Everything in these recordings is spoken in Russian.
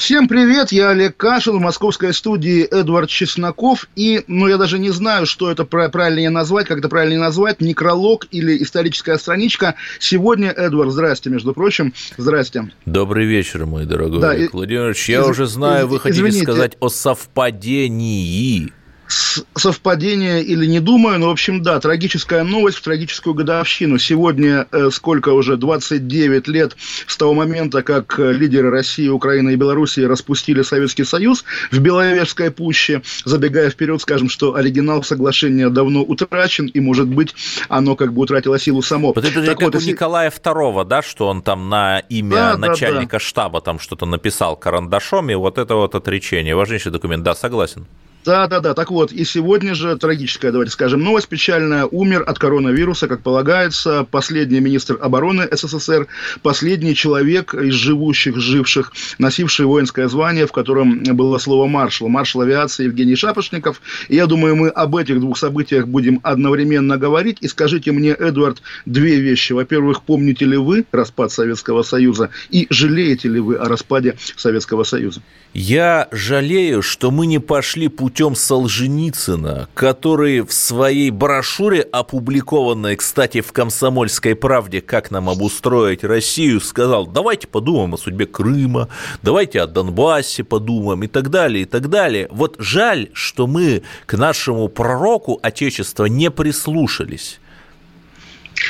Всем привет, я Олег Кашин, в московской студии Эдвард Чесноков. И, ну, я даже не знаю, что это правильнее назвать, как это правильнее назвать, некролог или историческая страничка. Сегодня, Эдвард, здрасте, между прочим, здрасте. Добрый вечер, мой дорогой Да, Олег и- Владимирович. Я из- уже знаю, вы хотите извините. сказать о совпадении. Совпадение или не думаю, но, в общем, да, трагическая новость в трагическую годовщину. Сегодня э, сколько уже, 29 лет с того момента, как э, лидеры России, Украины и Белоруссии распустили Советский Союз в Беловежской пуще. Забегая вперед, скажем, что оригинал соглашения давно утрачен, и, может быть, оно как бы утратило силу само. Вот это Так как вот, у если- Николая II, да, что он там на имя Да, да, начальника штаба там что-то написал карандашом, и вот это вот отречение. Важнейший документ, да, согласен. Да, да, да. Так вот, и сегодня же трагическая, давайте скажем, новость печальная. Умер от коронавируса, как полагается, последний министр обороны СССР, последний человек из живущих, живших, носивший воинское звание, в котором было слово маршал. Маршал авиации Евгений Шапошников. И я думаю, мы об этих двух событиях будем одновременно говорить. И скажите мне, Эдуард, две вещи. Во-первых, помните ли вы распад Советского Союза? И жалеете ли вы о распаде Советского Союза? Я жалею, что мы не пошли путем Солженицына, который в своей брошюре, опубликованной, кстати, в «Комсомольской правде», как нам обустроить Россию, сказал, давайте подумаем о судьбе Крыма, давайте о Донбассе подумаем и так далее, и так далее. Вот жаль, что мы к нашему пророку Отечества не прислушались.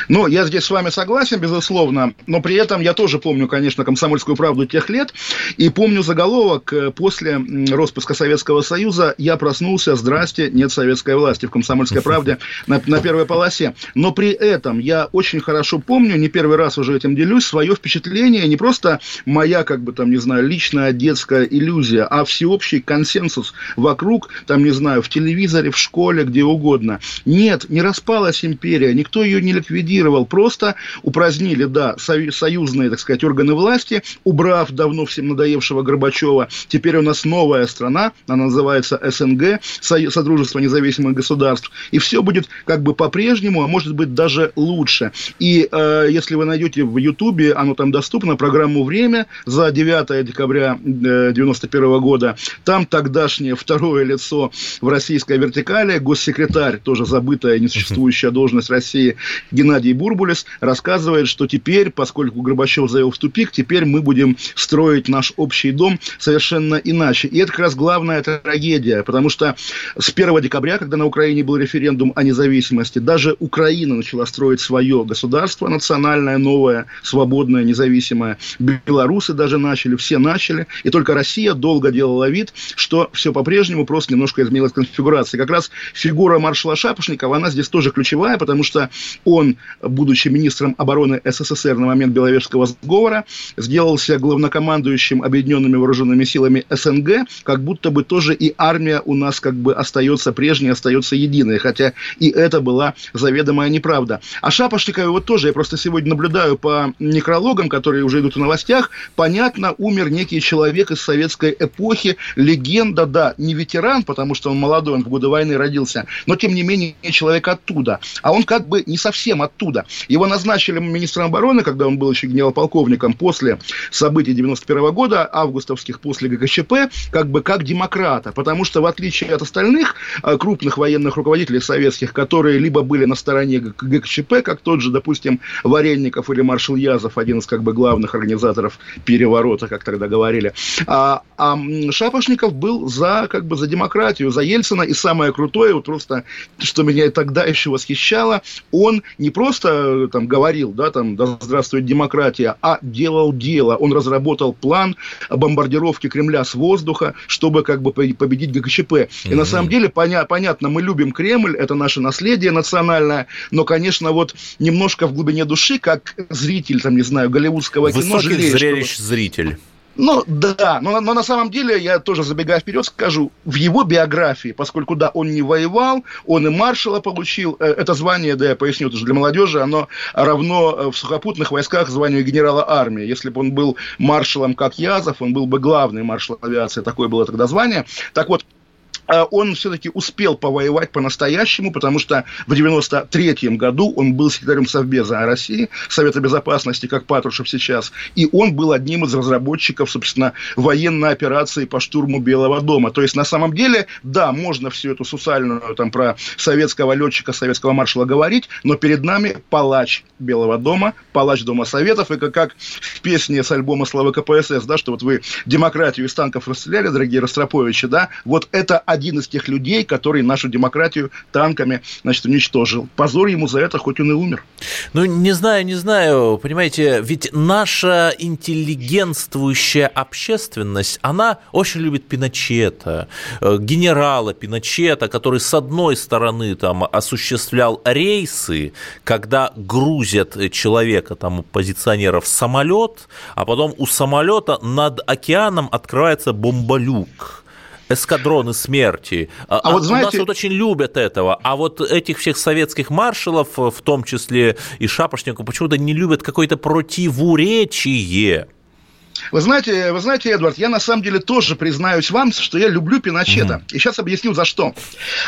Ну, я здесь с вами согласен, безусловно, но при этом я тоже помню, конечно, комсомольскую правду тех лет, и помню заголовок э, после распуска Советского Союза «Я проснулся, здрасте, нет советской власти» в комсомольской правде на, на первой полосе. Но при этом я очень хорошо помню, не первый раз уже этим делюсь, свое впечатление, не просто моя, как бы там, не знаю, личная детская иллюзия, а всеобщий консенсус вокруг, там, не знаю, в телевизоре, в школе, где угодно. Нет, не распалась империя, никто ее не ликвидировал, просто упразднили, да, сою- союзные, так сказать, органы власти, убрав давно всем надоевшего Горбачева. Теперь у нас новая страна, она называется СНГ, Содружество независимых государств, и все будет как бы по-прежнему, а может быть даже лучше. И э, если вы найдете в Ютубе, оно там доступно, программу «Время» за 9 декабря 1991 года, там тогдашнее второе лицо в российской вертикали, госсекретарь, тоже забытая несуществующая должность России, Геннадий Бурбулес, рассказывает, что теперь, поскольку Горбачев завел в тупик, теперь мы будем строить наш общий дом совершенно иначе. И это как раз главная трагедия, потому что с 1 декабря, когда на Украине был референдум о независимости, даже Украина начала строить свое государство национальное, новое, свободное, независимое. Белорусы даже начали, все начали. И только Россия долго делала вид, что все по-прежнему, просто немножко изменилась конфигурация. Как раз фигура маршала Шапошникова, она здесь тоже ключевая, потому что он, будучи министром обороны СССР на момент Беловежского сговора, сделался главнокомандующим объединенными вооруженными силами СНГ, как будто бы тоже и армия у нас как бы остается прежней, остается единой, хотя и это была заведомая неправда. А Шапошникове вот тоже, я просто сегодня наблюдаю по некрологам, которые уже идут в новостях, понятно, умер некий человек из советской эпохи, легенда, да, не ветеран, потому что он молодой, он в годы войны родился, но тем не менее человек оттуда. А он как бы не совсем оттуда. Его назначили министром обороны, когда он был еще генерал-полковником, после событий 91 года, августовских, после ГКЧП, как бы как демократа, потому что в отличие от остальных э, крупных военных руководителей советских, которые либо были на стороне ГКЧП, как тот же, допустим, Варенников или маршал Язов, один из как бы главных организаторов переворота, как тогда говорили, а, а Шапошников был за как бы за демократию, за Ельцина, и самое крутое, вот просто, что меня тогда еще восхищало, он не просто э, там говорил, да, там, да здравствует демократия, а делал дело, он разработал план бомбардировки Кремля с воздуха, чтобы как бы по- победить ГКЧП. И на самом деле, поня- понятно, мы любим Кремль, это наше наследие национальное, но, конечно, вот немножко в глубине души, как зритель, там, не знаю, голливудского кино, Высоких жалеешь, что- зрелищ зритель. Ну, да, но, но на самом деле, я тоже забегая вперед, скажу, в его биографии, поскольку, да, он не воевал, он и маршала получил, э, это звание, да, я поясню тоже для молодежи, оно равно э, в сухопутных войсках званию генерала армии. Если бы он был маршалом, как Язов, он был бы главный маршал авиации, такое было тогда звание. Так вот, он все-таки успел повоевать по-настоящему, потому что в 93 году он был секретарем Совбеза России, Совета Безопасности, как Патрушев сейчас, и он был одним из разработчиков, собственно, военной операции по штурму Белого дома. То есть, на самом деле, да, можно всю эту сусальную там про советского летчика, советского маршала говорить, но перед нами палач Белого дома, палач Дома Советов, и как, как в песне с альбома Славы КПСС, да, что вот вы демократию из танков расстреляли, дорогие Ростроповичи, да, вот это из тех людей, который нашу демократию танками, значит, уничтожил. Позор ему за это, хоть он и умер. Ну, не знаю, не знаю, понимаете, ведь наша интеллигентствующая общественность, она очень любит Пиночета, э, генерала Пиночета, который с одной стороны там осуществлял рейсы, когда грузят человека, там, оппозиционера в самолет, а потом у самолета над океаном открывается бомболюк эскадроны смерти. А, а, вот знаете... У нас вот очень любят этого. А вот этих всех советских маршалов, в том числе и Шапошников, почему-то не любят какое-то противоречие. Вы знаете, вы знаете, Эдвард, я на самом деле тоже признаюсь вам, что я люблю Пиночета. Mm-hmm. И сейчас объясню за что.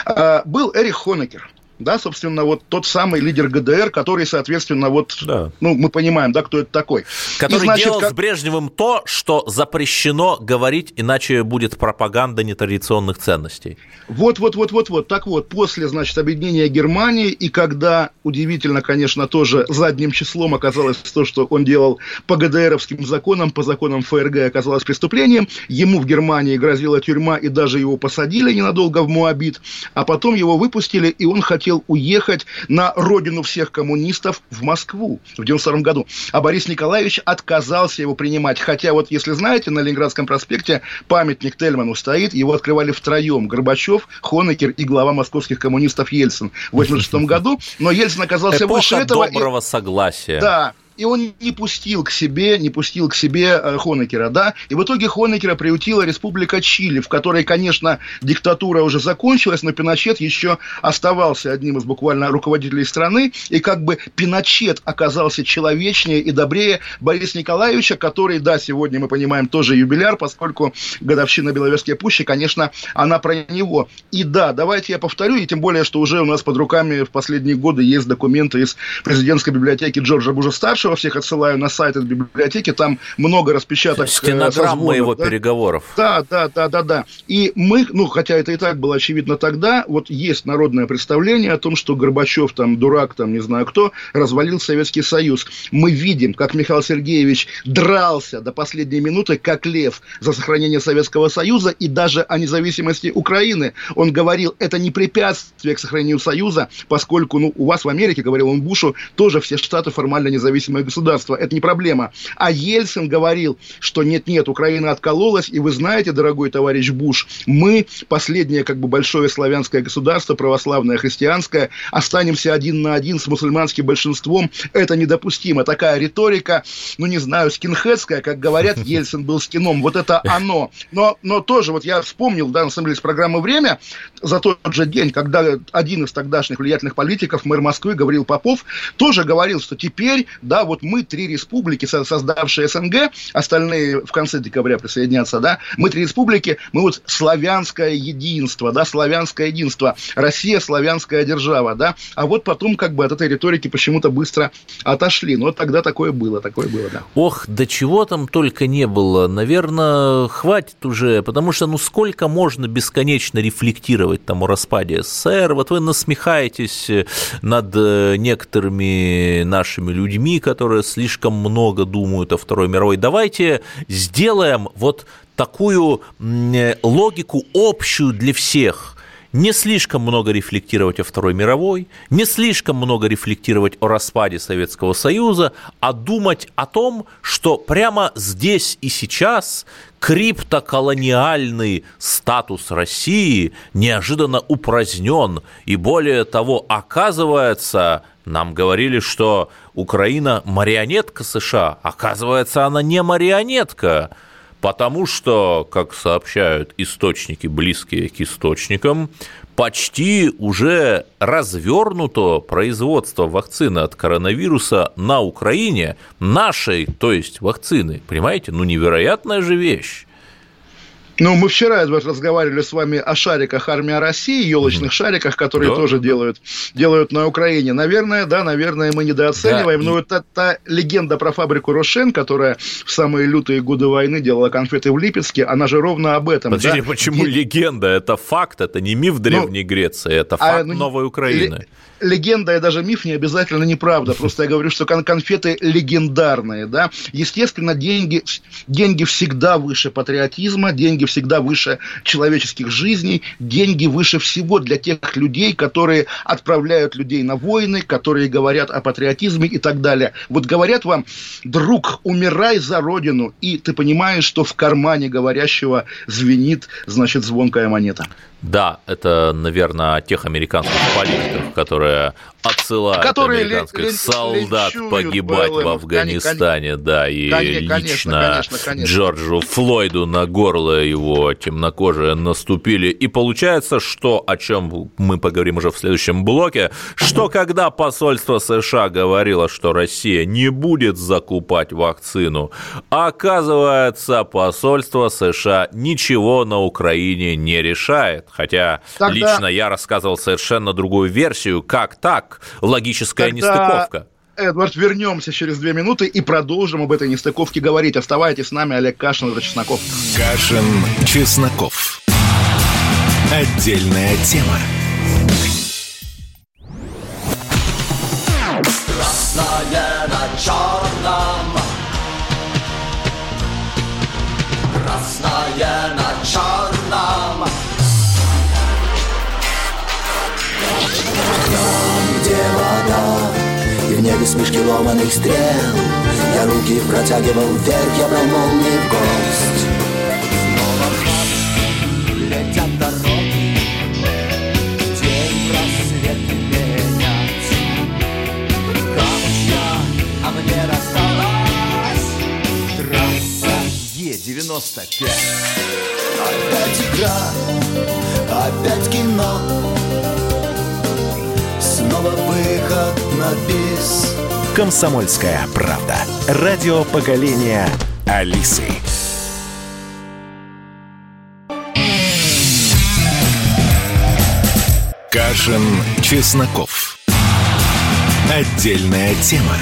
А, был Эрих Хонекер да, собственно, вот тот самый лидер ГДР, который, соответственно, вот, да. ну, мы понимаем, да, кто это такой. Который И, значит, делал как... с Брежневым то, что запрещено говорить, иначе будет пропаганда нетрадиционных ценностей. Вот, вот, вот, вот, вот. Так вот, после, значит, объединения Германии, и когда, удивительно, конечно, тоже задним числом оказалось то, что он делал по ГДРовским законам, по законам ФРГ оказалось преступлением, ему в Германии грозила тюрьма, и даже его посадили ненадолго в Муабит, а потом его выпустили, и он хотел хотел уехать на родину всех коммунистов в Москву в 92 году. А Борис Николаевич отказался его принимать. Хотя вот, если знаете, на Ленинградском проспекте памятник Тельману стоит, его открывали втроем. Горбачев, Хонекер и глава московских коммунистов Ельцин в 86 году. Но Ельцин оказался Эпоха выше этого. доброго согласия. Да, и он не пустил к себе, не пустил к себе э, Хонекера, да, и в итоге Хонекера приутила Республика Чили, в которой, конечно, диктатура уже закончилась, но Пиночет еще оставался одним из буквально руководителей страны, и как бы Пиночет оказался человечнее и добрее Бориса Николаевича, который, да, сегодня мы понимаем, тоже юбиляр, поскольку годовщина Беловежской пущи, конечно, она про него. И да, давайте я повторю, и тем более, что уже у нас под руками в последние годы есть документы из президентской библиотеки Джорджа Буша-старшего, старшего, всех отсылаю на сайт этой библиотеки, там много распечаток. Э, Стенограмма его да? переговоров. Да, да, да, да, да. И мы, ну, хотя это и так было очевидно тогда, вот есть народное представление о том, что Горбачев, там, дурак, там, не знаю кто, развалил Советский Союз. Мы видим, как Михаил Сергеевич дрался до последней минуты, как лев, за сохранение Советского Союза и даже о независимости Украины. Он говорил, это не препятствие к сохранению Союза, поскольку, ну, у вас в Америке, говорил он Бушу, тоже все штаты формально независимые независимое государство. Это не проблема. А Ельцин говорил, что нет-нет, Украина откололась, и вы знаете, дорогой товарищ Буш, мы, последнее как бы большое славянское государство, православное, христианское, останемся один на один с мусульманским большинством. Это недопустимо. Такая риторика, ну не знаю, скинхедская, как говорят, Ельцин был скином. Вот это оно. Но, но тоже, вот я вспомнил, да, на самом деле, с программы «Время», за тот же день, когда один из тогдашних влиятельных политиков, мэр Москвы, Гаврил Попов, тоже говорил, что теперь, да, вот мы три республики, создавшие СНГ, остальные в конце декабря присоединятся, да, мы три республики, мы вот славянское единство, да, славянское единство, Россия славянская держава, да, а вот потом как бы от этой риторики почему-то быстро отошли, но тогда такое было, такое было, да. Ох, до чего там только не было, наверное, хватит уже, потому что, ну, сколько можно бесконечно рефлектировать там о распаде СССР, вот вы насмехаетесь над э, некоторыми нашими людьми, которые слишком много думают о Второй мировой. Давайте сделаем вот такую логику общую для всех – не слишком много рефлектировать о Второй мировой, не слишком много рефлектировать о распаде Советского Союза, а думать о том, что прямо здесь и сейчас криптоколониальный статус России неожиданно упразднен, и более того, оказывается, нам говорили, что Украина марионетка США. Оказывается, она не марионетка. Потому что, как сообщают источники, близкие к источникам, почти уже развернуто производство вакцины от коронавируса на Украине, нашей, то есть вакцины. Понимаете? Ну, невероятная же вещь. Ну, мы вчера, Эдвард, разговаривали с вами о шариках армия России, елочных mm. шариках, которые да. тоже делают, делают на Украине. Наверное, да, наверное, мы недооцениваем. Да, но и... это та легенда про фабрику Рошен, которая в самые лютые годы войны делала конфеты в Липецке, она же ровно об этом. Подождите, да? почему и... легенда? Это факт, это не миф Древней ну, Греции, это а, факт а, ну, новой Украины легенда и даже миф не обязательно неправда. Просто я говорю, что конфеты легендарные, да. Естественно, деньги, деньги всегда выше патриотизма, деньги всегда выше человеческих жизней, деньги выше всего для тех людей, которые отправляют людей на войны, которые говорят о патриотизме и так далее. Вот говорят вам, друг, умирай за родину, и ты понимаешь, что в кармане говорящего звенит, значит, звонкая монета. Да, это, наверное, тех американских политиков, которые отсылают которые американских ли, солдат ли, погибать БЛМ. в Афганистане, конечно, да, и конечно, лично конечно, конечно. Джорджу Флойду на горло его темнокожие наступили. И получается, что, о чем мы поговорим уже в следующем блоке, что когда посольство США говорило, что Россия не будет закупать вакцину, оказывается, посольство США ничего на Украине не решает. Хотя Тогда... лично я рассказывал совершенно другую версию, как так, логическая Тогда... нестыковка. Эдвард, вернемся через две минуты и продолжим об этой нестыковке говорить. Оставайтесь с нами, Олег Кашин, Эдвард Чесноков. Кашин, Чесноков. Отдельная тема. Красное на черном Красное на черном вода И в небе смешки ломаных стрел. Я руки протягивал вверх, я брал молнии в гость. Летят дороги День просветы менять Камушья, а мне рассталась Трасса Е-95 Опять игра, опять кино снова выход на бис. Комсомольская правда. Радио поколения Алисы. Кашин, Чесноков. Отдельная тема.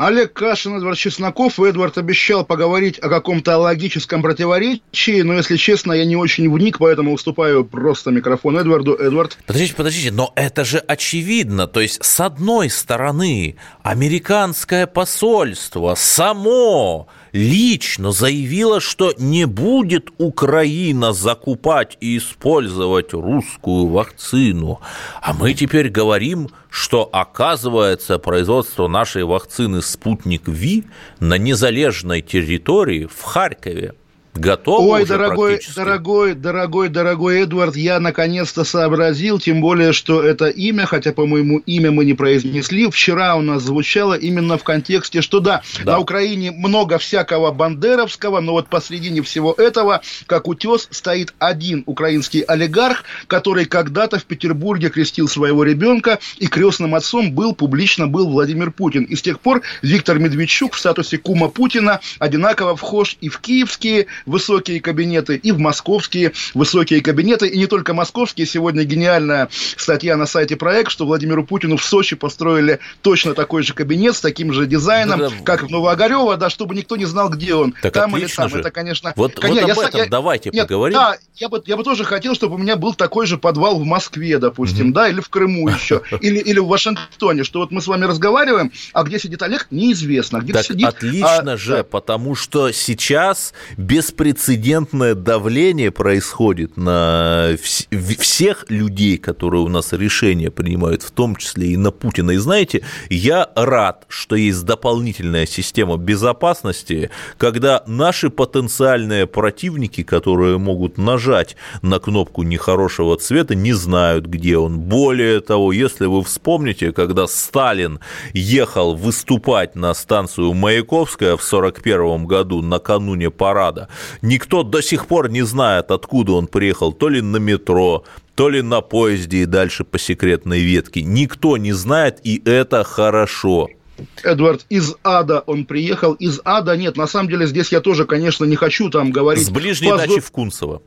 Олег Кашин, Эдвард Чесноков. Эдвард обещал поговорить о каком-то логическом противоречии, но, если честно, я не очень вник, поэтому уступаю просто микрофон Эдварду. Эдвард. Подождите, подождите, но это же очевидно. То есть, с одной стороны, американское посольство само лично заявила, что не будет Украина закупать и использовать русскую вакцину. А мы теперь говорим, что оказывается производство нашей вакцины «Спутник Ви» на незалежной территории в Харькове Готово Ой, дорогой, дорогой, дорогой, дорогой Эдвард, я наконец-то сообразил, тем более, что это имя, хотя, по-моему, имя мы не произнесли, вчера у нас звучало именно в контексте, что да, да. на Украине много всякого бандеровского, но вот посредине всего этого, как утес, стоит один украинский олигарх, который когда-то в Петербурге крестил своего ребенка, и крестным отцом был, публично был Владимир Путин. И с тех пор Виктор Медведчук в статусе кума Путина одинаково вхож и в киевские, высокие кабинеты, и в московские высокие кабинеты. И не только московские. Сегодня гениальная статья на сайте проект, что Владимиру Путину в Сочи построили точно такой же кабинет с таким же дизайном, да, да. как в Новоогарево, да, чтобы никто не знал, где он. Так там или там. Же. Это, конечно... Вот, конечно, вот об я, этом я, давайте нет, поговорим. Да, я бы, я бы тоже хотел, чтобы у меня был такой же подвал в Москве, допустим, mm-hmm. да, или в Крыму еще, или, или в Вашингтоне, что вот мы с вами разговариваем, а где сидит Олег, неизвестно. Где так сидит, отлично а, же, да. потому что сейчас без беспрецедентное давление происходит на всех людей, которые у нас решения принимают, в том числе и на Путина. И знаете, я рад, что есть дополнительная система безопасности, когда наши потенциальные противники, которые могут нажать на кнопку нехорошего цвета, не знают, где он. Более того, если вы вспомните, когда Сталин ехал выступать на станцию Маяковская в 1941 году накануне парада, никто до сих пор не знает, откуда он приехал, то ли на метро, то ли на поезде и дальше по секретной ветке. Никто не знает, и это хорошо. Эдвард, из ада он приехал, из ада нет. На самом деле здесь я тоже, конечно, не хочу там говорить. С ближней позор... дачи в Кунцево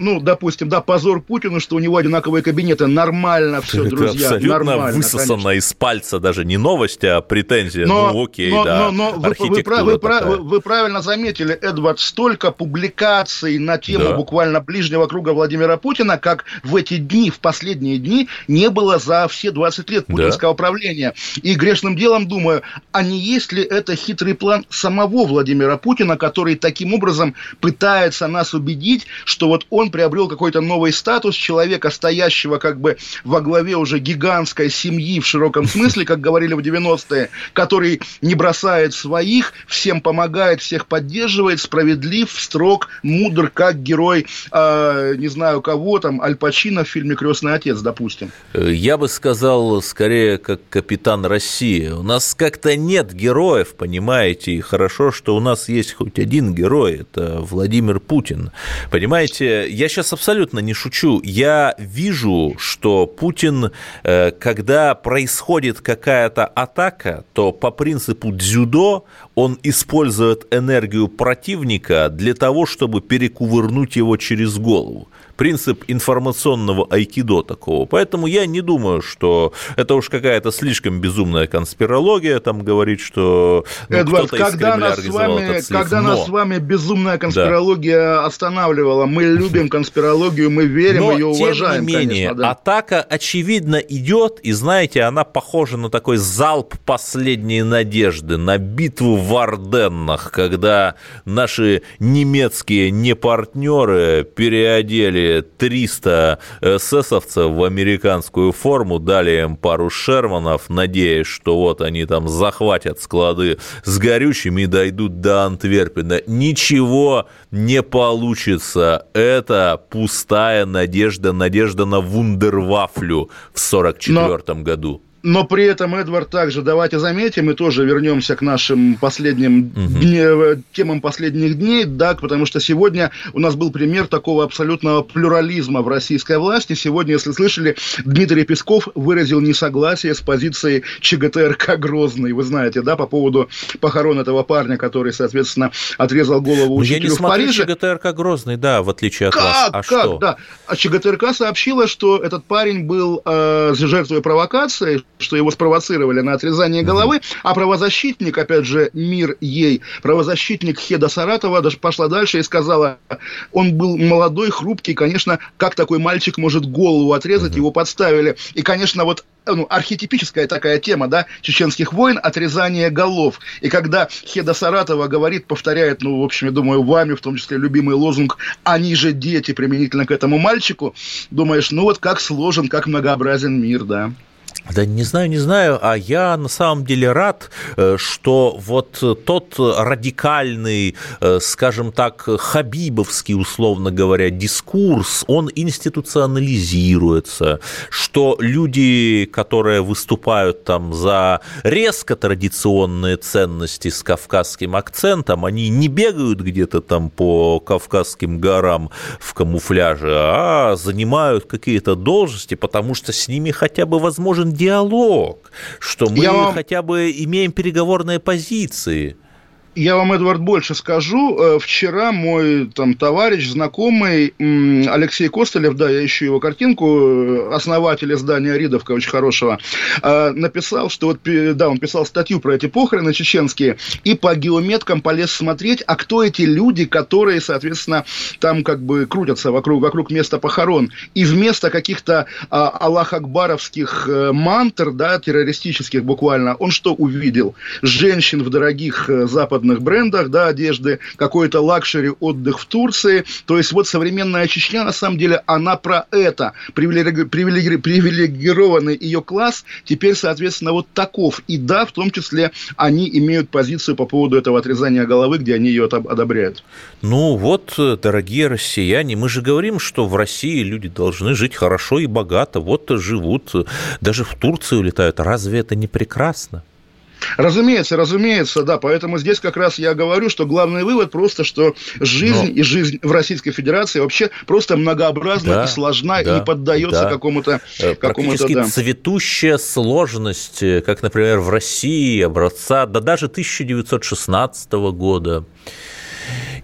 ну, допустим, да, позор Путину, что у него одинаковые кабинеты. Нормально все, Это друзья. Абсолютно нормально, высосано конечно. из пальца даже не новость, а претензия. Но, ну, окей, но, да. Но, но вы, вы, вы, вы, вы правильно заметили, Эдвард, столько публикаций на тему да. буквально ближнего круга Владимира Путина, как в эти дни, в последние дни, не было за все 20 лет путинского да. правления. И грешным делом думаю, а не есть ли это хитрый план самого Владимира Путина, который таким образом пытается нас убедить, что вот он приобрел какой-то новый статус человека, стоящего как бы во главе уже гигантской семьи в широком смысле, как говорили в 90-е, который не бросает своих, всем помогает, всех поддерживает, справедлив, строг, мудр, как герой, э, не знаю кого там, Аль Пачино в фильме «Крестный отец», допустим. Я бы сказал, скорее, как капитан России. У нас как-то нет героев, понимаете, и хорошо, что у нас есть хоть один герой, это Владимир Путин. Понимаете, я сейчас абсолютно не шучу. Я вижу, что Путин, э, когда происходит какая-то атака, то по принципу дзюдо он использует энергию противника для того, чтобы перекувырнуть его через голову принцип информационного айкидо такого. Поэтому я не думаю, что это уж какая-то слишком безумная конспирология, там говорить, что ну, Эдвард, когда, нас с, вами, когда нас с вами безумная конспирология да. останавливала, мы любим конспирологию, мы верим, Но, ее уважаем. Тем не менее, конечно, да. атака очевидно идет, и знаете, она похожа на такой залп последней надежды, на битву в Арденнах, когда наши немецкие непартнеры переодели 300 эсэсовцев в американскую форму, дали им пару шерманов, надеясь, что вот они там захватят склады с горючими и дойдут до Антверпена. Ничего не получится. Это пустая надежда, надежда на вундервафлю в 1944 году. Но при этом, Эдвард, также давайте заметим и тоже вернемся к нашим последним угу. дне, э, темам последних дней, да, потому что сегодня у нас был пример такого абсолютного плюрализма в российской власти. Сегодня, если слышали, Дмитрий Песков выразил несогласие с позицией ЧГТРК Грозный. Вы знаете, да, по поводу похорон этого парня, который, соответственно, отрезал голову учителю я не в Париже. ЧГТРК Грозный, да, в отличие от как, вас. А как, что? Да. А ЧГТРК сообщила, что этот парень был э, жертвой провокации, что его спровоцировали на отрезание головы, а правозащитник, опять же, мир ей, правозащитник Хеда Саратова даже пошла дальше и сказала, он был молодой, хрупкий, конечно, как такой мальчик может голову отрезать, его подставили. И, конечно, вот ну, архетипическая такая тема, да, чеченских войн, отрезание голов. И когда Хеда Саратова говорит, повторяет, ну, в общем, я думаю, вами, в том числе, любимый лозунг «Они же дети» применительно к этому мальчику, думаешь, ну вот как сложен, как многообразен мир, да. Да не знаю, не знаю, а я на самом деле рад, э, что вот тот радикальный, э, скажем так, хабибовский, условно говоря, дискурс, он институционализируется, что люди, которые выступают там за резко традиционные ценности с кавказским акцентом, они не бегают где-то там по Кавказским горам в камуфляже, а занимают какие-то должности, потому что с ними хотя бы возможен диалог, что мы Я... хотя бы имеем переговорные позиции. Я вам, Эдвард, больше скажу. Э, вчера мой там товарищ, знакомый Алексей Костылев, да, я ищу его картинку, э, основатель издания Ридовка, очень хорошего, э, написал, что вот, да, он писал статью про эти похороны чеченские, и по геометкам полез смотреть, а кто эти люди, которые, соответственно, там как бы крутятся вокруг, вокруг места похорон. И вместо каких-то а, Аллах-Акбаровских мантр, да, террористических буквально, он что увидел? Женщин в дорогих западных западных брендах, да, одежды, какой-то luxury отдых в Турции. То есть вот современная Чечня, на самом деле, она про это. Привилеги... Привилеги... Привилегированный ее класс теперь, соответственно, вот таков. И да, в том числе они имеют позицию по поводу этого отрезания головы, где они ее одобряют. Ну вот, дорогие россияне, мы же говорим, что в России люди должны жить хорошо и богато. Вот живут, даже в Турцию летают. Разве это не прекрасно? Разумеется, разумеется, да. Поэтому здесь как раз я говорю, что главный вывод просто, что жизнь Но... и жизнь в Российской Федерации вообще просто многообразна да, и сложна, да, и не поддается да. какому-то... Э, какому да. цветущая сложность, э, как, например, в России образца, да даже 1916 года.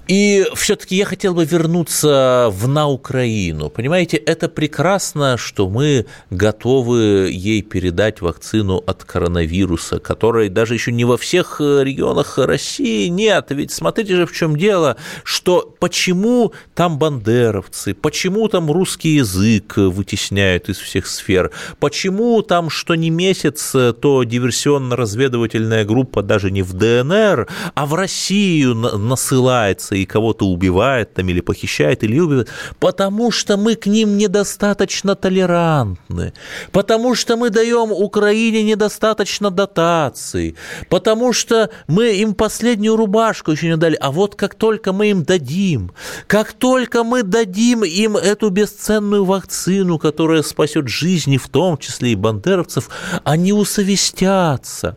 И все-таки я хотел бы вернуться в на Украину. Понимаете, это прекрасно, что мы готовы ей передать вакцину от коронавируса, которой даже еще не во всех э, регионах России нет. Ведь смотрите же, в чем дело, что почему там бандеровцы, почему там русский язык вытесняют из всех сфер, почему там что не месяц, то диверсионно-разведывательная группа даже не в ДНР, а в Россию насылается и кого-то убивает там или похищает, или убивает, потому что мы к ним недостаточно толерантны, потому что мы даем Украине недостаточно дотаций, потому что мы им последнюю рубашку еще не дали, а вот как только мы им дадим, как только мы дадим им эту бесценную вакцину, которая спасет жизни, в том числе и бандеровцев, они усовестятся,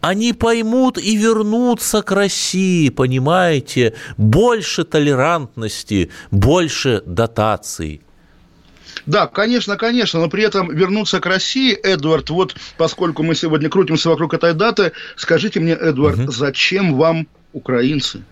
они поймут и вернутся к России, понимаете? Больше толерантности, больше дотаций. Да, конечно, конечно, но при этом вернуться к России, Эдвард, вот поскольку мы сегодня крутимся вокруг этой даты, скажите мне, Эдвард, угу. зачем вам украинцы?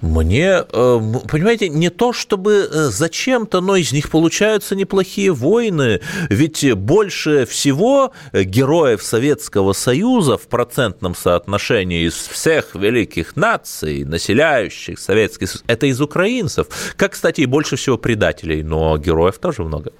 Мне, э, понимаете, не то чтобы э, зачем-то, но из них получаются неплохие войны. Ведь больше всего героев Советского Союза в процентном соотношении из всех великих наций, населяющих Советский Союз, это из украинцев. Как, кстати, и больше всего предателей, но героев тоже много.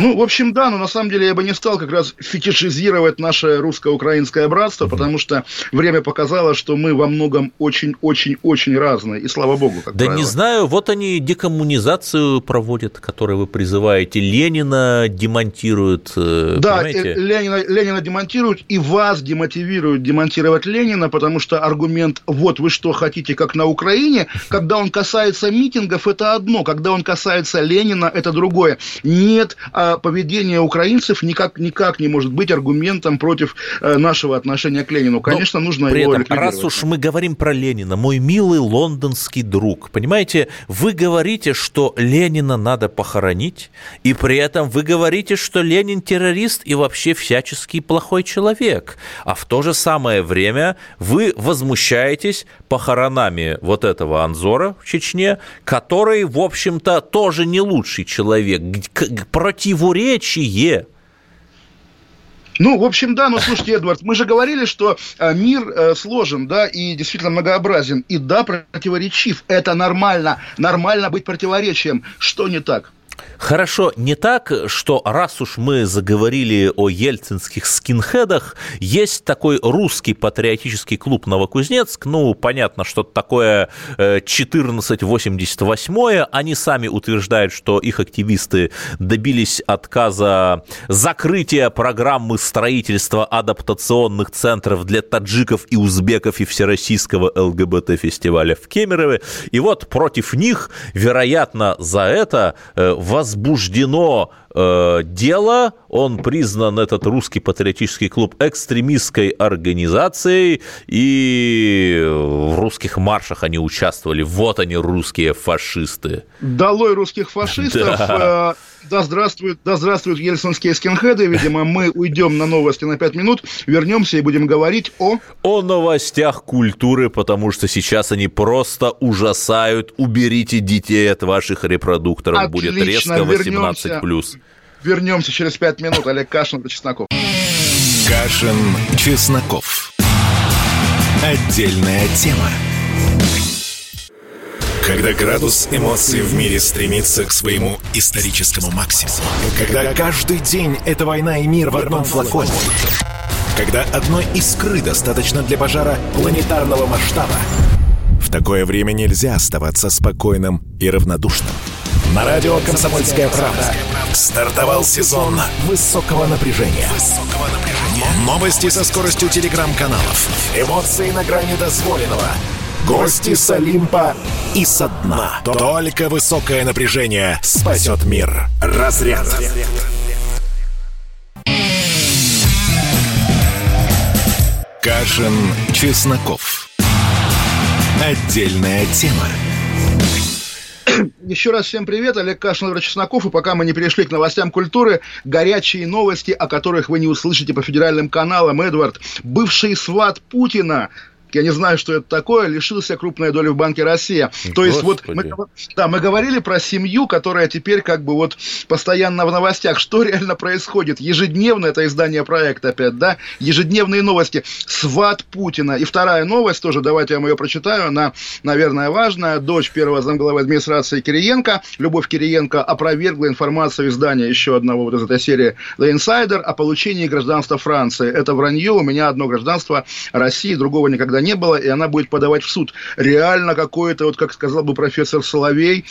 Ну, в общем, да, но на самом деле я бы не стал как раз фетишизировать наше русско-украинское братство, потому что время показало, что мы во многом очень-очень-очень разные, и слава богу, как Да правило. не знаю, вот они декоммунизацию проводят, которую вы призываете, Ленина демонтируют, э, Да, понимаете? Ленина, Ленина демонтируют, и вас демотивируют демонтировать Ленина, потому что аргумент «вот вы что хотите, как на Украине», когда он касается митингов, это одно, когда он касается Ленина, это другое. Нет а поведение украинцев никак, никак не может быть аргументом против э, нашего отношения к Ленину. Конечно, Но нужно при его этом, Раз уж мы говорим про Ленина, мой милый лондонский друг, понимаете, вы говорите, что Ленина надо похоронить, и при этом вы говорите, что Ленин террорист и вообще всяческий плохой человек. А в то же самое время вы возмущаетесь похоронами вот этого Анзора в Чечне, который, в общем-то, тоже не лучший человек. Противоречие ну, в общем, да, ну, слушайте, Эдвард, мы же говорили, что э, мир э, сложен, да, и действительно многообразен, и да, противоречив. Это нормально, нормально быть противоречием. Что не так? Хорошо, не так, что раз уж мы заговорили о ельцинских скинхедах, есть такой русский патриотический клуб Новокузнецк, ну, понятно, что такое 1488 э, они сами утверждают, что их активисты добились отказа закрытия программы строительства адаптационных центров для таджиков и узбеков и всероссийского ЛГБТ-фестиваля в Кемерове, и вот против них, вероятно, за это э, возбуждено э, дело, он признан, этот русский патриотический клуб, экстремистской организацией, и в русских маршах они участвовали. Вот они, русские фашисты. Долой русских фашистов. Да. Э, да здравствуют, да здравствуют ельцинские скинхеды. Видимо, мы уйдем на новости на 5 минут, вернемся и будем говорить о... О новостях культуры, потому что сейчас они просто ужасают. Уберите детей от ваших репродукторов, Отлично, будет резко 18+. Вернемся, вернемся через 5 минут. Олег Кашин Чесноков. Кашин, Чесноков. Отдельная тема. Когда градус эмоций в мире стремится к своему историческому максимуму. Когда каждый день это война и мир в одном флаконе. когда одной искры достаточно для пожара планетарного масштаба. В такое время нельзя оставаться спокойным и равнодушным. На радио «Комсомольская правда» стартовал сезон высокого напряжения. Новости со скоростью телеграм-каналов. Эмоции на грани дозволенного. Гости с Олимпа и со дна. Только высокое напряжение спасет мир. Разряд. Кашин, Чесноков. Отдельная тема. Еще раз всем привет, Олег Кашин, Владимир Чесноков. И пока мы не перешли к новостям культуры, горячие новости, о которых вы не услышите по федеральным каналам. Эдвард, бывший сват Путина, я не знаю, что это такое, лишился крупной доли в Банке Россия. Господи. То есть вот мы, да, мы говорили про семью, которая теперь как бы вот постоянно в новостях. Что реально происходит? Ежедневно это издание проекта опять, да? Ежедневные новости. Сват Путина. И вторая новость тоже, давайте я вам ее прочитаю. Она, наверное, важная. Дочь первого замглавы администрации Кириенко, Любовь Кириенко, опровергла информацию издания еще одного вот из этой серии The Insider о получении гражданства Франции. Это вранье. У меня одно гражданство России, другого никогда не было, и она будет подавать в суд. Реально какое-то, вот как сказал бы профессор Соловей,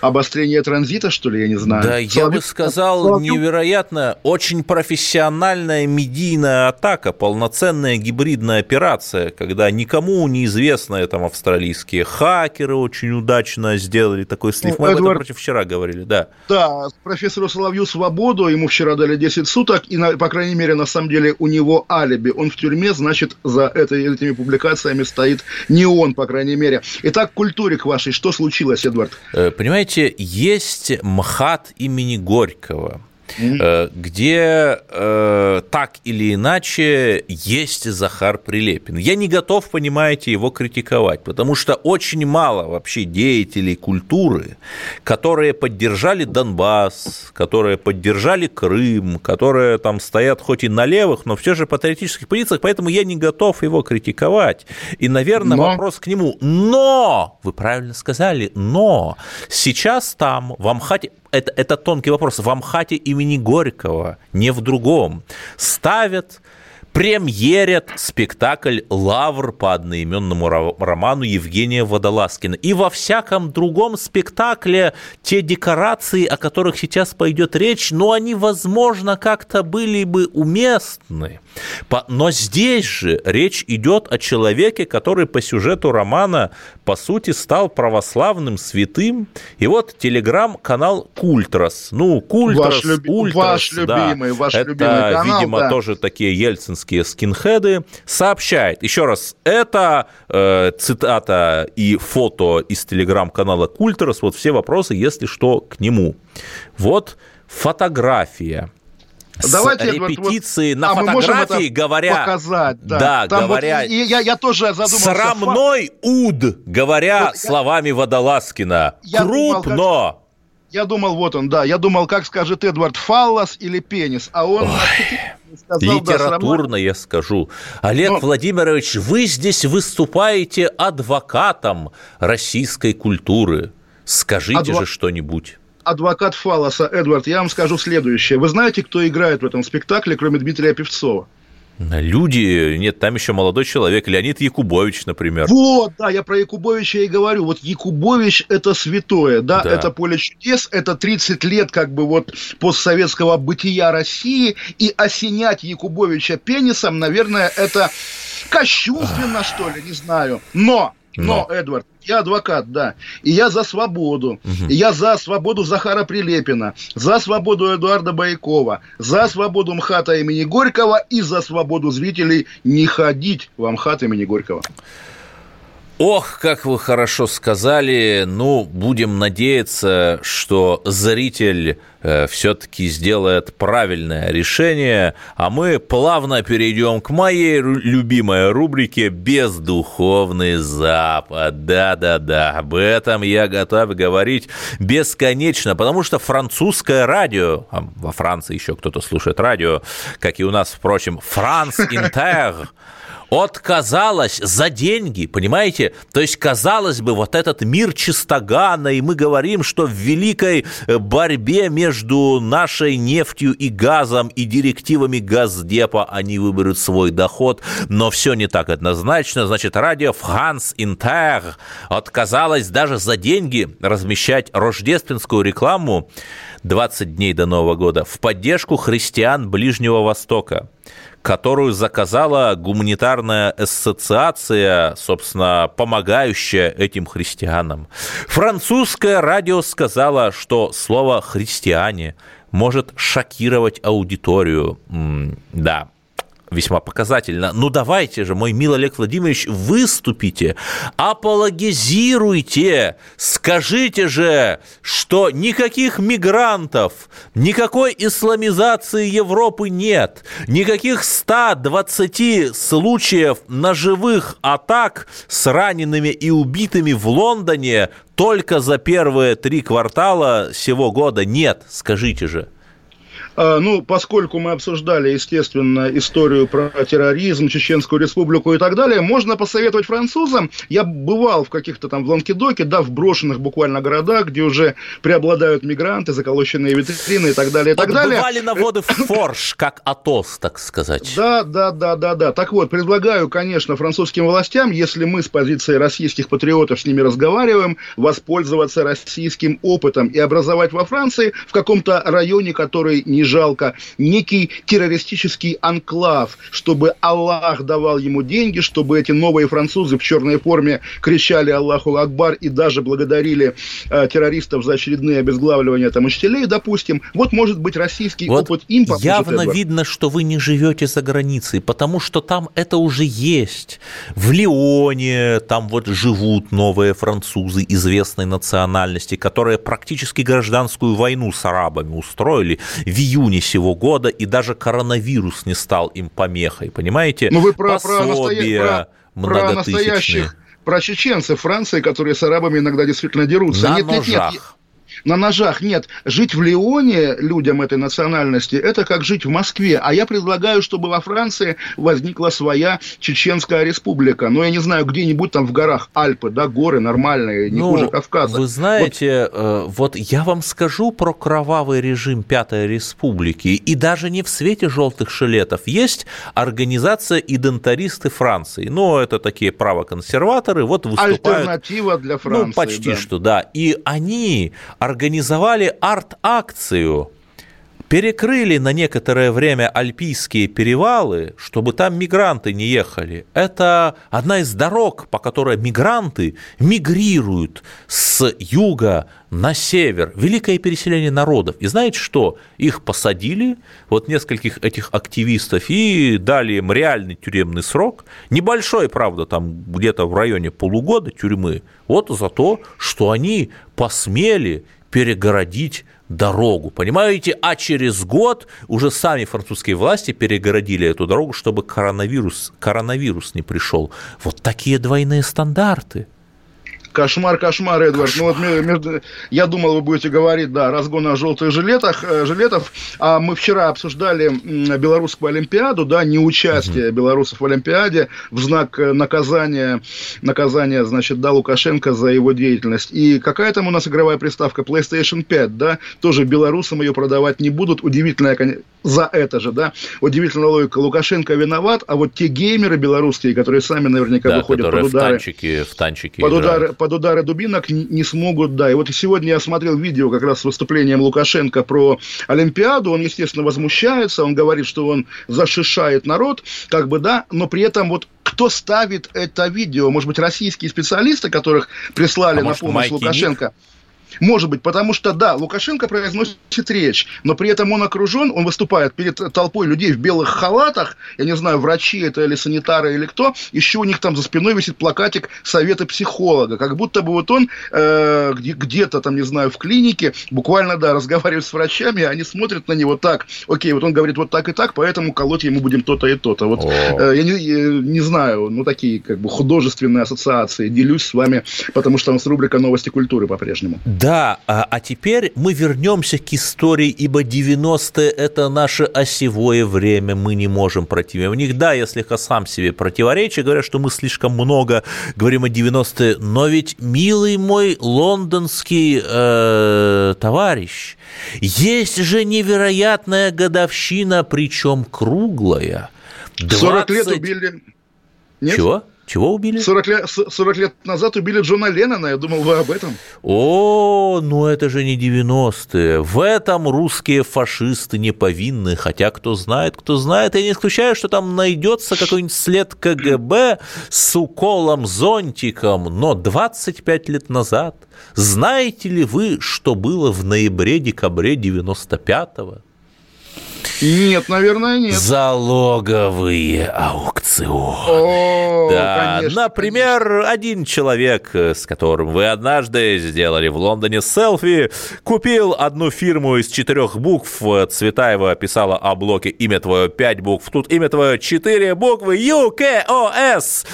обострение транзита, что ли, я не знаю. Да, Соловей... я бы сказал, Соловей... невероятно, очень профессиональная медийная атака, полноценная гибридная операция, когда никому неизвестные там австралийские хакеры очень удачно сделали такой слив. Мы Эдвард... об этом против вчера говорили, да. Да, профессору Соловью свободу, ему вчера дали 10 суток, и, по крайней мере, на самом деле, у него алиби. Он в тюрьме, значит, за это, этими публикациями публикациями стоит не он, по крайней мере. Итак, культуре к вашей. Что случилось, Эдвард? Э, понимаете, есть МХАТ имени Горького mm-hmm. где э, так или иначе есть Захар Прилепин. Я не готов, понимаете, его критиковать, потому что очень мало вообще деятелей культуры, которые поддержали Донбасс, которые поддержали Крым, которые там стоят хоть и на левых, но все же патриотических позициях, поэтому я не готов его критиковать. И, наверное, но... вопрос к нему. Но, вы правильно сказали, но сейчас там в Амхате это, это тонкий вопрос. В Амхате имени Горького, не в другом, ставят премьерят спектакль «Лавр» по одноименному роману Евгения Водолазкина. И во всяком другом спектакле те декорации, о которых сейчас пойдет речь, ну, они, возможно, как-то были бы уместны. Но здесь же речь идет о человеке, который по сюжету романа, по сути, стал православным святым. И вот телеграм-канал Культрас. Ну, Культрас, ваш, люб... Ультрас, ваш любимый, ваш это, любимый канал, видимо, да. тоже такие ельцинские скинхеды. Сообщает, еще раз, это э, цитата и фото из телеграм-канала Культрас. Вот все вопросы, если что, к нему. Вот фотография Давайте репетиции вот, на а фотографии, говоря... Показать, да. Да, Там говоря... Вот, я, я тоже задумался... Срамной уд, говоря вот, словами я, Водолазкина. Я Крупно! Думал, как, я думал, вот он, да. Я думал, как скажет Эдвард, фаллос или пенис. А он... Сказал, Литературно да, я скажу. Олег Но... Владимирович, вы здесь выступаете адвокатом российской культуры. Скажите Адво... же что-нибудь адвокат Фалоса, Эдвард, я вам скажу следующее. Вы знаете, кто играет в этом спектакле, кроме Дмитрия Певцова? Люди, нет, там еще молодой человек, Леонид Якубович, например. Вот, да, я про Якубовича и говорю. Вот Якубович – это святое, да, да, это поле чудес, это 30 лет как бы вот постсоветского бытия России, и осенять Якубовича пенисом, наверное, это кощунственно, что ли, не знаю. Но но, Но, Эдвард, я адвокат, да. И я за свободу. Угу. И я за свободу Захара Прилепина, за свободу Эдуарда Байкова, за свободу МХАТа имени Горького и за свободу зрителей не ходить в МХАТ имени Горького. Ох, как вы хорошо сказали. Ну, будем надеяться, что зритель э, все-таки сделает правильное решение, а мы плавно перейдем к моей любимой рубрике «Бездуховный Запад». Да-да-да, об этом я готов говорить бесконечно, потому что французское радио, а во Франции еще кто-то слушает радио, как и у нас, впрочем, «Франс Интер», отказалась за деньги, понимаете? То есть, казалось бы, вот этот мир чистогана, и мы говорим, что в великой э, борьбе между нашей нефтью и газом и директивами Газдепа они выберут свой доход, но все не так однозначно. Значит, радио France Inter отказалось даже за деньги размещать рождественскую рекламу 20 дней до Нового года в поддержку христиан Ближнего Востока которую заказала гуманитарная ассоциация, собственно, помогающая этим христианам. Французское радио сказала, что слово «христиане» может шокировать аудиторию. Да, весьма показательно. Ну давайте же, мой милый Олег Владимирович, выступите, апологизируйте, скажите же, что никаких мигрантов, никакой исламизации Европы нет, никаких 120 случаев ножевых атак с ранеными и убитыми в Лондоне только за первые три квартала сего года нет, скажите же. А, ну, поскольку мы обсуждали, естественно, историю про терроризм, Чеченскую республику и так далее, можно посоветовать французам. Я бывал в каких-то там в Ланкедоке, да, в брошенных буквально городах, где уже преобладают мигранты, заколоченные витрины и так далее, и так вот далее. Бывали на воды в форш, как Атос, так сказать. Да, да, да, да, да. Так вот, предлагаю, конечно, французским властям, если мы с позиции российских патриотов с ними разговариваем, воспользоваться российским опытом и образовать во Франции в каком-то районе, который не жалко, некий террористический анклав, чтобы Аллах давал ему деньги, чтобы эти новые французы в черной форме кричали Аллаху Акбар и даже благодарили э, террористов за очередные обезглавливания там учителей, допустим. Вот может быть российский вот опыт им поможет. Явно Эдвард. видно, что вы не живете за границей, потому что там это уже есть. В Лионе там вот живут новые французы известной национальности, которые практически гражданскую войну с арабами устроили. В июне сего года, и даже коронавирус не стал им помехой, понимаете? Ну вы про, Пособия про, про настоящих, про чеченцев Франции, которые с арабами иногда действительно дерутся. На нет, ножах. Нет, нет, на ножах. Нет, жить в Лионе людям этой национальности, это как жить в Москве. А я предлагаю, чтобы во Франции возникла своя Чеченская республика. Ну, я не знаю, где-нибудь там в горах Альпы, да, горы нормальные, не ну, хуже Кавказа. Вы знаете, вот... Э, вот я вам скажу про кровавый режим Пятой Республики. И даже не в свете желтых шилетов. Есть организация идентаристы Франции. Ну, это такие правоконсерваторы, вот выступают... Альтернатива для Франции. Ну, почти да. что, да. И они организовали арт-акцию, перекрыли на некоторое время альпийские перевалы, чтобы там мигранты не ехали. Это одна из дорог, по которой мигранты мигрируют с юга на север. Великое переселение народов. И знаете что? Их посадили, вот нескольких этих активистов, и дали им реальный тюремный срок. Небольшой, правда, там где-то в районе полугода тюрьмы. Вот за то, что они посмели перегородить дорогу, понимаете? А через год уже сами французские власти перегородили эту дорогу, чтобы коронавирус, коронавирус не пришел. Вот такие двойные стандарты. Кошмар, кошмар, Эдвард. Кошмар. Ну вот между, я думал, вы будете говорить, да, разгон на желтых жилетах, э, жилетов. А мы вчера обсуждали белорусскую Олимпиаду, да, неучастие угу. белорусов в Олимпиаде в знак э, наказания, наказания, значит, да, Лукашенко за его деятельность. И какая там у нас игровая приставка PlayStation 5, да, тоже белорусам ее продавать не будут. Удивительная, за это же, да, удивительная логика. Лукашенко виноват, а вот те геймеры белорусские, которые сами наверняка да, выходят под удары. В танчики, в танчики под удары, под удары дубинок не смогут, да. И вот сегодня я смотрел видео как раз с выступлением Лукашенко про Олимпиаду. Он, естественно, возмущается, он говорит, что он зашишает народ, как бы, да, но при этом вот кто ставит это видео? Может быть, российские специалисты, которых прислали а на помощь Лукашенко? Ник? Может быть, потому что, да, Лукашенко произносит речь, но при этом он окружен, он выступает перед толпой людей в белых халатах, я не знаю, врачи это или санитары или кто, еще у них там за спиной висит плакатик совета психолога, как будто бы вот он э, где-то там, не знаю, в клинике, буквально, да, разговаривает с врачами, они смотрят на него так, окей, вот он говорит вот так и так, поэтому колоть ему будем то-то и то-то. Вот э, я не, не знаю, ну, такие как бы художественные ассоциации, делюсь с вами, потому что у нас рубрика «Новости культуры» по-прежнему. Да, а, а теперь мы вернемся к истории, ибо 90-е – это наше осевое время, мы не можем противиться в них. Да, я слегка сам себе противоречу, говорят, что мы слишком много говорим о 90-е, но ведь, милый мой лондонский э, товарищ, есть же невероятная годовщина, причем круглая. 20... 40 лет убили... Нет? Чего? Чего убили? 40 лет, 40 лет назад убили Джона Леннона, я думал, вы об этом. О, ну это же не 90-е. В этом русские фашисты не повинны, хотя кто знает, кто знает. Я не исключаю, что там найдется какой-нибудь след КГБ с уколом-зонтиком, но 25 лет назад. Знаете ли вы, что было в ноябре-декабре 95-го? Нет, наверное, нет. Залоговые аукционы. О, да, конечно, например, конечно. один человек, с которым вы однажды сделали в Лондоне селфи, купил одну фирму из четырех букв. Цветаева писала о блоке «Имя твое» пять букв. Тут имя твое четыре буквы UKOS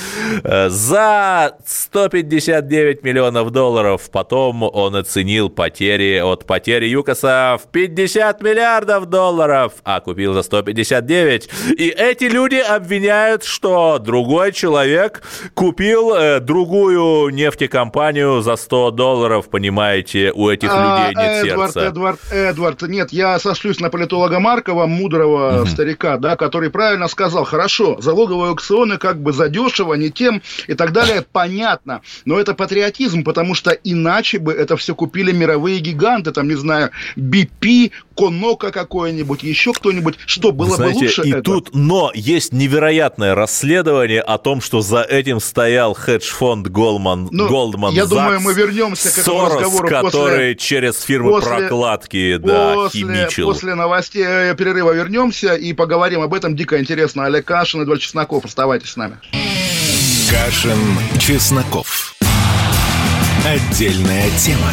за 159 миллионов долларов. Потом он оценил потери от потери ЮКОСа в 50 миллиардов долларов а купил за 159. И эти люди обвиняют, что другой человек купил э, другую нефтекомпанию за 100 долларов, понимаете, у этих а, людей нет Эдвард, сердца. Эдвард, Эдвард, нет, я сошлюсь на политолога Маркова, мудрого угу. старика, да, который правильно сказал, хорошо, залоговые аукционы как бы задешево, не тем и так далее, понятно, но это патриотизм, потому что иначе бы это все купили мировые гиганты, там, не знаю, BP, Конока какое-нибудь, еще кто-нибудь, что было Знаете, бы лучше и это? тут, но есть невероятное расследование о том, что за этим стоял хедж-фонд Goldman, ну, Goldman Я Sachs, думаю, мы вернемся к этому Сорос, разговору который после, через фирмы после, прокладки, да, после, химичил. После новостей э, перерыва вернемся и поговорим об этом. Дико интересно. Олег Кашин, Эдвард Чесноков. Оставайтесь с нами. Кашин, Чесноков. Отдельная тема.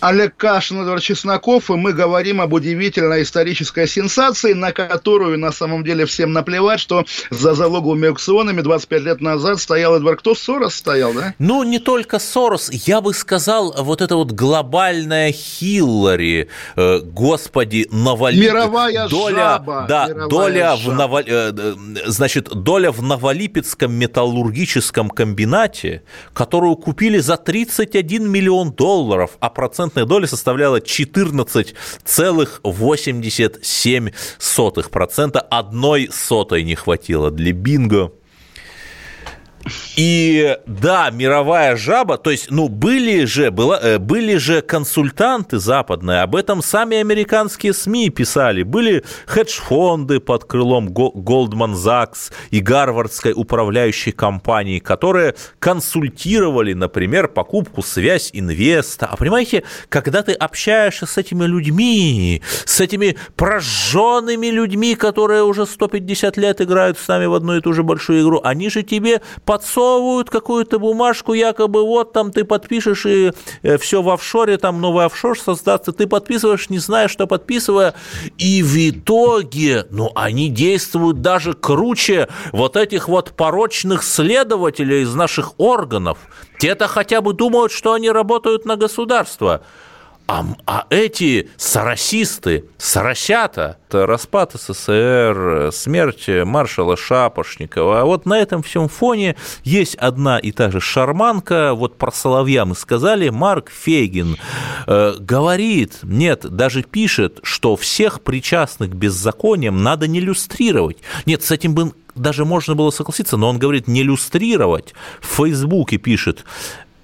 Олег Кашин, Эдвард Чесноков, и мы говорим об удивительной исторической сенсации, на которую на самом деле всем наплевать, что за залоговыми аукционами 25 лет назад стоял Эдвард. Кто Сорос стоял, да? Ну, не только Сорос, я бы сказал, вот это вот глобальная Хиллари, э, господи, навали... Мировая доля, жаба. Да, Мировая доля жаба. в Ново... Э, э, значит, доля в Новолипецком металлургическом комбинате, которую купили за 31 миллион долларов, а процент процентная доля составляла 14,87%. Одной сотой не хватило для бинго. И да, мировая жаба, то есть, ну, были же, была, э, были же консультанты западные, об этом сами американские СМИ писали. Были хедж-фонды под крылом Goldman Sachs и Гарвардской управляющей компании, которые консультировали, например, покупку связь инвеста. А понимаете, когда ты общаешься с этими людьми, с этими прожженными людьми, которые уже 150 лет играют с нами в одну и ту же большую игру, они же тебе подсовывают какую-то бумажку, якобы вот там ты подпишешь, и э, все в офшоре, там новый офшор создастся, ты подписываешь, не зная, что подписывая, и в итоге, ну, они действуют даже круче вот этих вот порочных следователей из наших органов. Те-то хотя бы думают, что они работают на государство. А, а эти соросисты, соросята, это распад СССР, смерть маршала Шапошникова. А вот на этом всем фоне есть одна и та же шарманка. Вот про Соловья мы сказали. Марк Фейгин э, говорит, нет, даже пишет, что всех причастных к беззакониям надо не люстрировать. Нет, с этим бы даже можно было согласиться, но он говорит не люстрировать. В Фейсбуке пишет,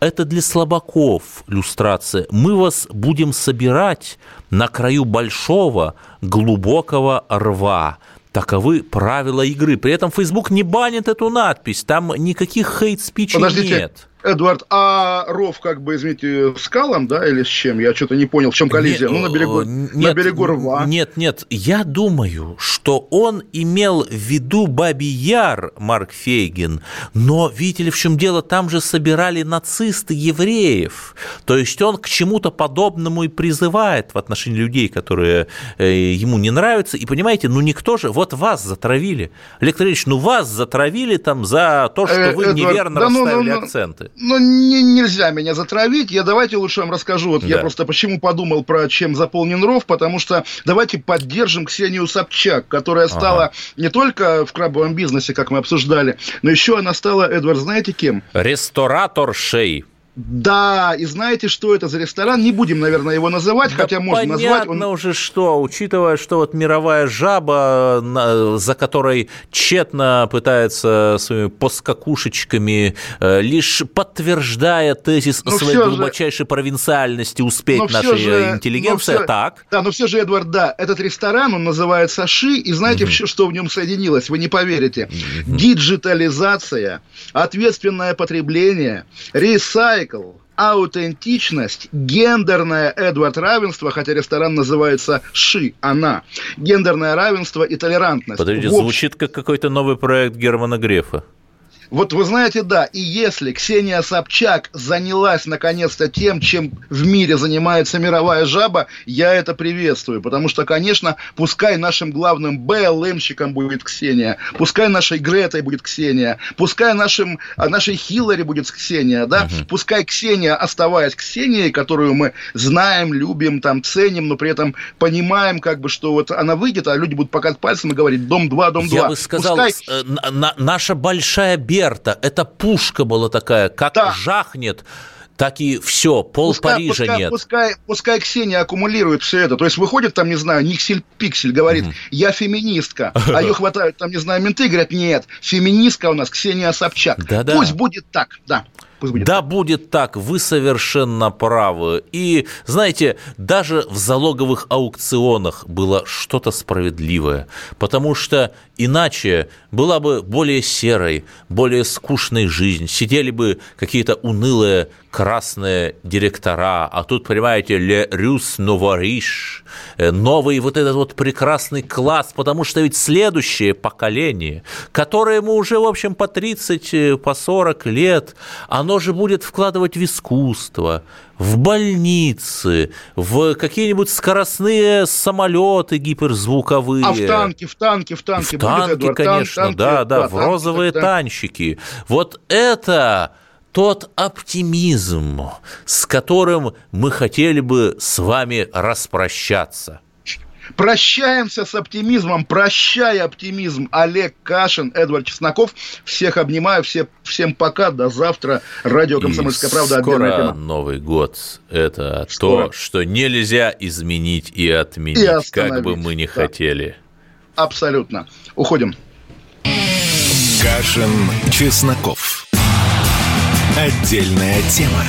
это для слабаков люстрация. Мы вас будем собирать на краю большого глубокого рва. Таковы правила игры. При этом Facebook не банит эту надпись. Там никаких хейт-спичей нет. Эдвард, а ров, как бы, извините, скалом, да, или с чем? Я что-то не понял, в чем коллизия. Нет, ну, на берегу, нет, на берегу рва. Нет, нет, я думаю, что он имел в виду Бабий Яр, Марк Фейгин, но, видите ли, в чем дело, там же собирали нацисты евреев. То есть он к чему-то подобному и призывает в отношении людей, которые э, ему не нравятся. И понимаете, ну никто же, вот вас затравили. Олег Ильич, ну вас затравили там за то, что вы Эдвард, неверно да, расставили ну, ну, ну акценты ну, не, нельзя меня затравить. Я давайте лучше вам расскажу. Вот да. я просто почему подумал про чем заполнен ров, потому что давайте поддержим Ксению Собчак, которая стала ага. не только в крабовом бизнесе, как мы обсуждали, но еще она стала, Эдвард, знаете кем? Ресторатор шей. Да, и знаете, что это за ресторан? Не будем, наверное, его называть, да хотя можно понятно назвать. Он... уже что, учитывая, что вот мировая жаба, за которой тщетно пытается своими поскакушечками, э, лишь подтверждая тезис но своей глубочайшей же... провинциальности успеть но нашей же... интеллигенции, все... так? Да, но все же, Эдвард, да, этот ресторан, он называется Ши, и знаете, угу. что в нем соединилось? Вы не поверите. Угу. Диджитализация, ответственное потребление, ресайк, Майкл, аутентичность, гендерное Эдвард равенство, хотя ресторан называется Ши, она, гендерное равенство и толерантность. Подождите, звучит как какой-то новый проект Германа Грефа. Вот вы знаете, да, и если Ксения Собчак занялась наконец-то тем, чем в мире занимается мировая жаба, я это приветствую, потому что, конечно, пускай нашим главным БЛМщиком будет Ксения, пускай нашей Гретой будет Ксения, пускай нашим, а, нашей Хиллари будет Ксения, да, угу. пускай Ксения, оставаясь Ксенией, которую мы знаем, любим, там, ценим, но при этом понимаем, как бы, что вот она выйдет, а люди будут показывать пальцем и говорить «Дом 2, Дом 2». Я бы сказал, пускай... Э, наша большая беда Берта, это пушка была такая, как да. жахнет, так и все, пол пускай, Парижа пускай, нет. Пускай, пускай Ксения аккумулирует все это. То есть выходит там, не знаю, Никсель-Пиксель, говорит, угу. я феминистка, а ее хватают там, не знаю, менты, говорят, нет, феминистка у нас Ксения Собчак. Да-да. Пусть будет так, да. Пусть будет да, так. будет так, вы совершенно правы. И, знаете, даже в залоговых аукционах было что-то справедливое, потому что иначе была бы более серой, более скучной жизнь, сидели бы какие-то унылые красные директора, а тут, понимаете, Ле Рюс Новориш, э, новый вот этот вот прекрасный класс, потому что ведь следующее поколение, которое ему уже, в общем, по 30, э, по 40 лет, оно же будет вкладывать в искусство, в больницы, в какие-нибудь скоростные самолеты гиперзвуковые. А в танки, в танки, в танки. В танки, Эдвард, конечно, танки, да, да, да, в розовые танки, танчики. Вот это тот оптимизм, с которым мы хотели бы с вами распрощаться. Прощаемся с оптимизмом. Прощай, оптимизм. Олег Кашин, Эдвард Чесноков. Всех обнимаю. Все, всем пока. До завтра. Радио «Комсомольская правда». Скоро Новый год. Это скоро. то, что нельзя изменить и отменить, и как бы мы ни да. хотели. Абсолютно. Уходим. Кашин, Чесноков. Отдельная тема.